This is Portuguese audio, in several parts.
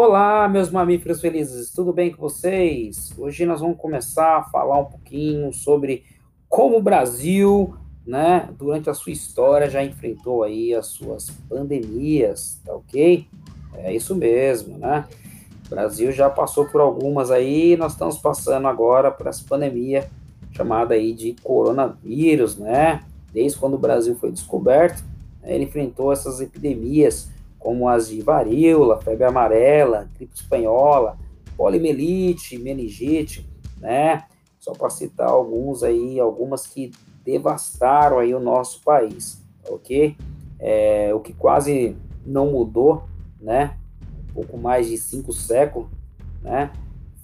Olá, meus mamíferos felizes, tudo bem com vocês? Hoje nós vamos começar a falar um pouquinho sobre como o Brasil, né, durante a sua história já enfrentou aí as suas pandemias, tá ok? É isso mesmo, né? O Brasil já passou por algumas aí, nós estamos passando agora por essa pandemia chamada aí de coronavírus, né? Desde quando o Brasil foi descoberto, né, ele enfrentou essas epidemias como as de varíola, febre amarela, gripe espanhola, poliomielite, meningite, né? Só para citar alguns aí, algumas que devastaram aí o nosso país, ok? É, o que quase não mudou, né? Um pouco mais de cinco séculos, né?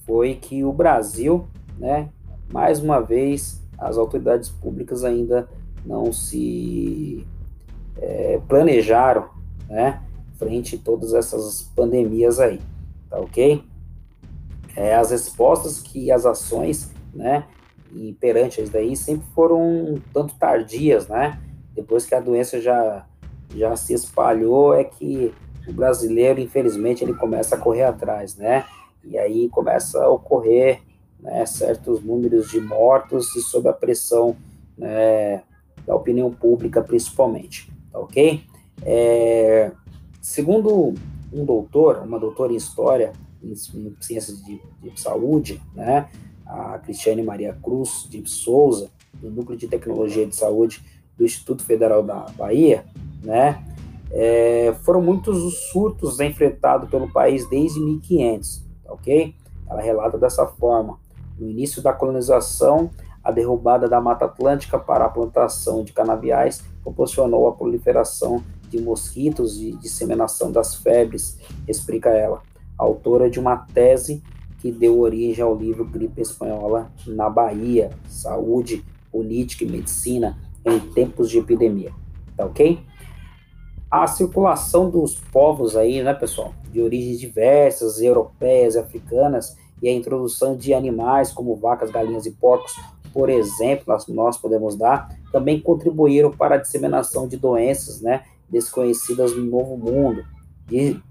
Foi que o Brasil, né? Mais uma vez, as autoridades públicas ainda não se é, planejaram, né? Frente a todas essas pandemias aí, tá ok? É, as respostas que as ações, né, e perante isso daí sempre foram um tanto tardias, né? Depois que a doença já já se espalhou, é que o brasileiro, infelizmente, ele começa a correr atrás, né? E aí começa a ocorrer né, certos números de mortos e sob a pressão né, da opinião pública, principalmente, tá ok? É, Segundo um doutor, uma doutora em História, em, Ciências de, de, Saúde, né, a Cristiane Maria Cruz de Souza, do Núcleo de Tecnologia de Saúde do Instituto Federal da Bahia, né, é, foram muitos os surtos enfrentados pelo país desde 1500, tá ok? Ela relata dessa forma. No início da colonização, a derrubada da Mata Atlântica para a plantação de canaviais proporcionou a proliferação de mosquitos e disseminação das febres, explica ela, autora de uma tese que deu origem ao livro Gripe Espanhola na Bahia, Saúde, Política e Medicina em Tempos de Epidemia. Tá ok? A circulação dos povos aí, né, pessoal, de origens diversas, europeias e africanas, e a introdução de animais como vacas, galinhas e porcos, por exemplo, nós, podemos dar, também contribuíram para a disseminação de doenças, né, desconhecidas no Novo Mundo,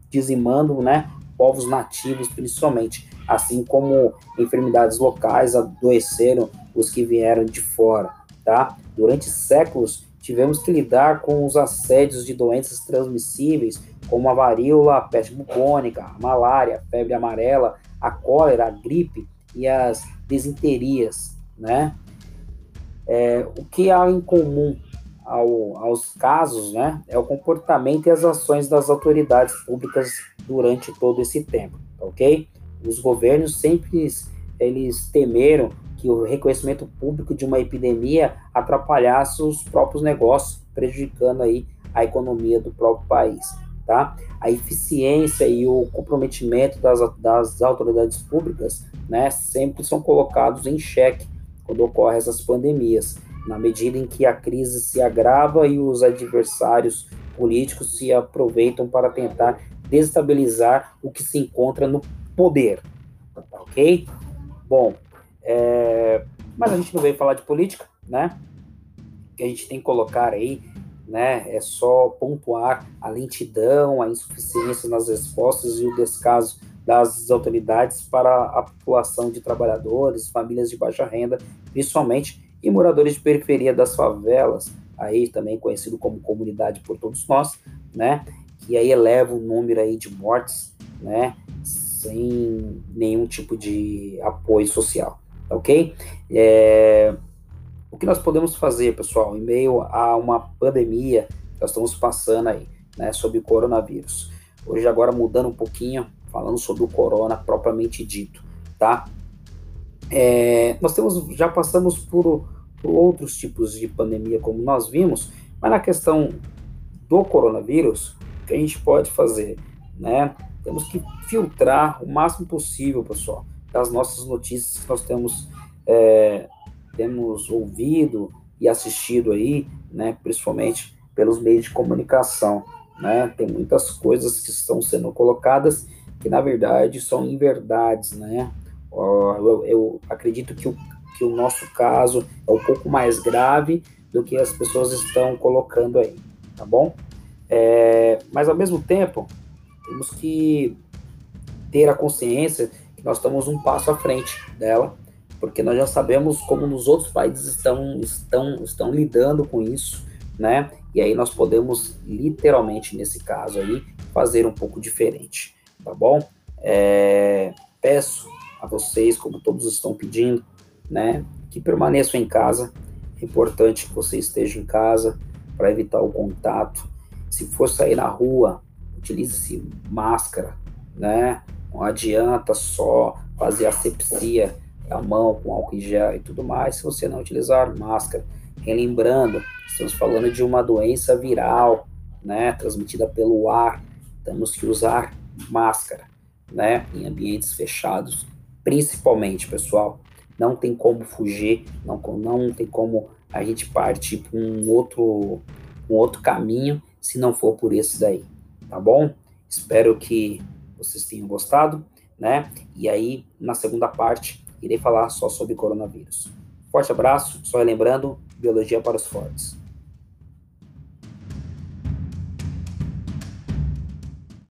dizimando né, povos nativos principalmente, assim como enfermidades locais adoeceram os que vieram de fora. Tá? Durante séculos, tivemos que lidar com os assédios de doenças transmissíveis, como a varíola, a peste bubônica, a malária, a febre amarela, a cólera, a gripe e as desinterias. Né? É, o que há em comum ao, aos casos, né, é o comportamento e as ações das autoridades públicas durante todo esse tempo, tá ok? Os governos sempre eles temeram que o reconhecimento público de uma epidemia atrapalhasse os próprios negócios, prejudicando aí a economia do próprio país, tá? A eficiência e o comprometimento das, das autoridades públicas, né, sempre são colocados em xeque quando ocorrem essas pandemias na medida em que a crise se agrava e os adversários políticos se aproveitam para tentar desestabilizar o que se encontra no poder. Ok? Bom, é... mas a gente não veio falar de política, né? O que a gente tem que colocar aí, né, é só pontuar a lentidão, a insuficiência nas respostas e o descaso das autoridades para a população de trabalhadores, famílias de baixa renda, principalmente e moradores de periferia das favelas, aí também conhecido como comunidade por todos nós, né, que aí eleva o número aí de mortes, né, sem nenhum tipo de apoio social, ok? É, o que nós podemos fazer, pessoal, em meio a uma pandemia que nós estamos passando aí, né, sobre coronavírus? Hoje agora mudando um pouquinho, falando sobre o corona propriamente dito, tá? É, nós temos, já passamos por, por outros tipos de pandemia, como nós vimos, mas na questão do coronavírus, o que a gente pode fazer, né? Temos que filtrar o máximo possível, pessoal, das nossas notícias que nós temos, é, temos ouvido e assistido aí, né? Principalmente pelos meios de comunicação, né? Tem muitas coisas que estão sendo colocadas que na verdade são inverdades, né? Eu, eu acredito que o, que o nosso caso é um pouco mais grave do que as pessoas estão colocando aí, tá bom? É, mas ao mesmo tempo, temos que ter a consciência que nós estamos um passo à frente dela, porque nós já sabemos como nos outros países estão, estão, estão lidando com isso, né? E aí nós podemos, literalmente, nesse caso aí, fazer um pouco diferente, tá bom? É, peço a vocês, como todos estão pedindo, né, que permaneçam em casa. É importante que você esteja em casa para evitar o contato. Se for sair na rua, utilize-se máscara, né? Não adianta só fazer asepsia da mão com álcool em gel e tudo mais se você não utilizar máscara. Relembrando, estamos falando de uma doença viral, né, transmitida pelo ar. Temos que usar máscara, né, em ambientes fechados, principalmente, pessoal. Não tem como fugir, não, não tem como a gente partir para um outro, um outro caminho se não for por esse daí, tá bom? Espero que vocês tenham gostado, né? E aí, na segunda parte, irei falar só sobre coronavírus. Forte abraço, só lembrando, biologia para os fortes.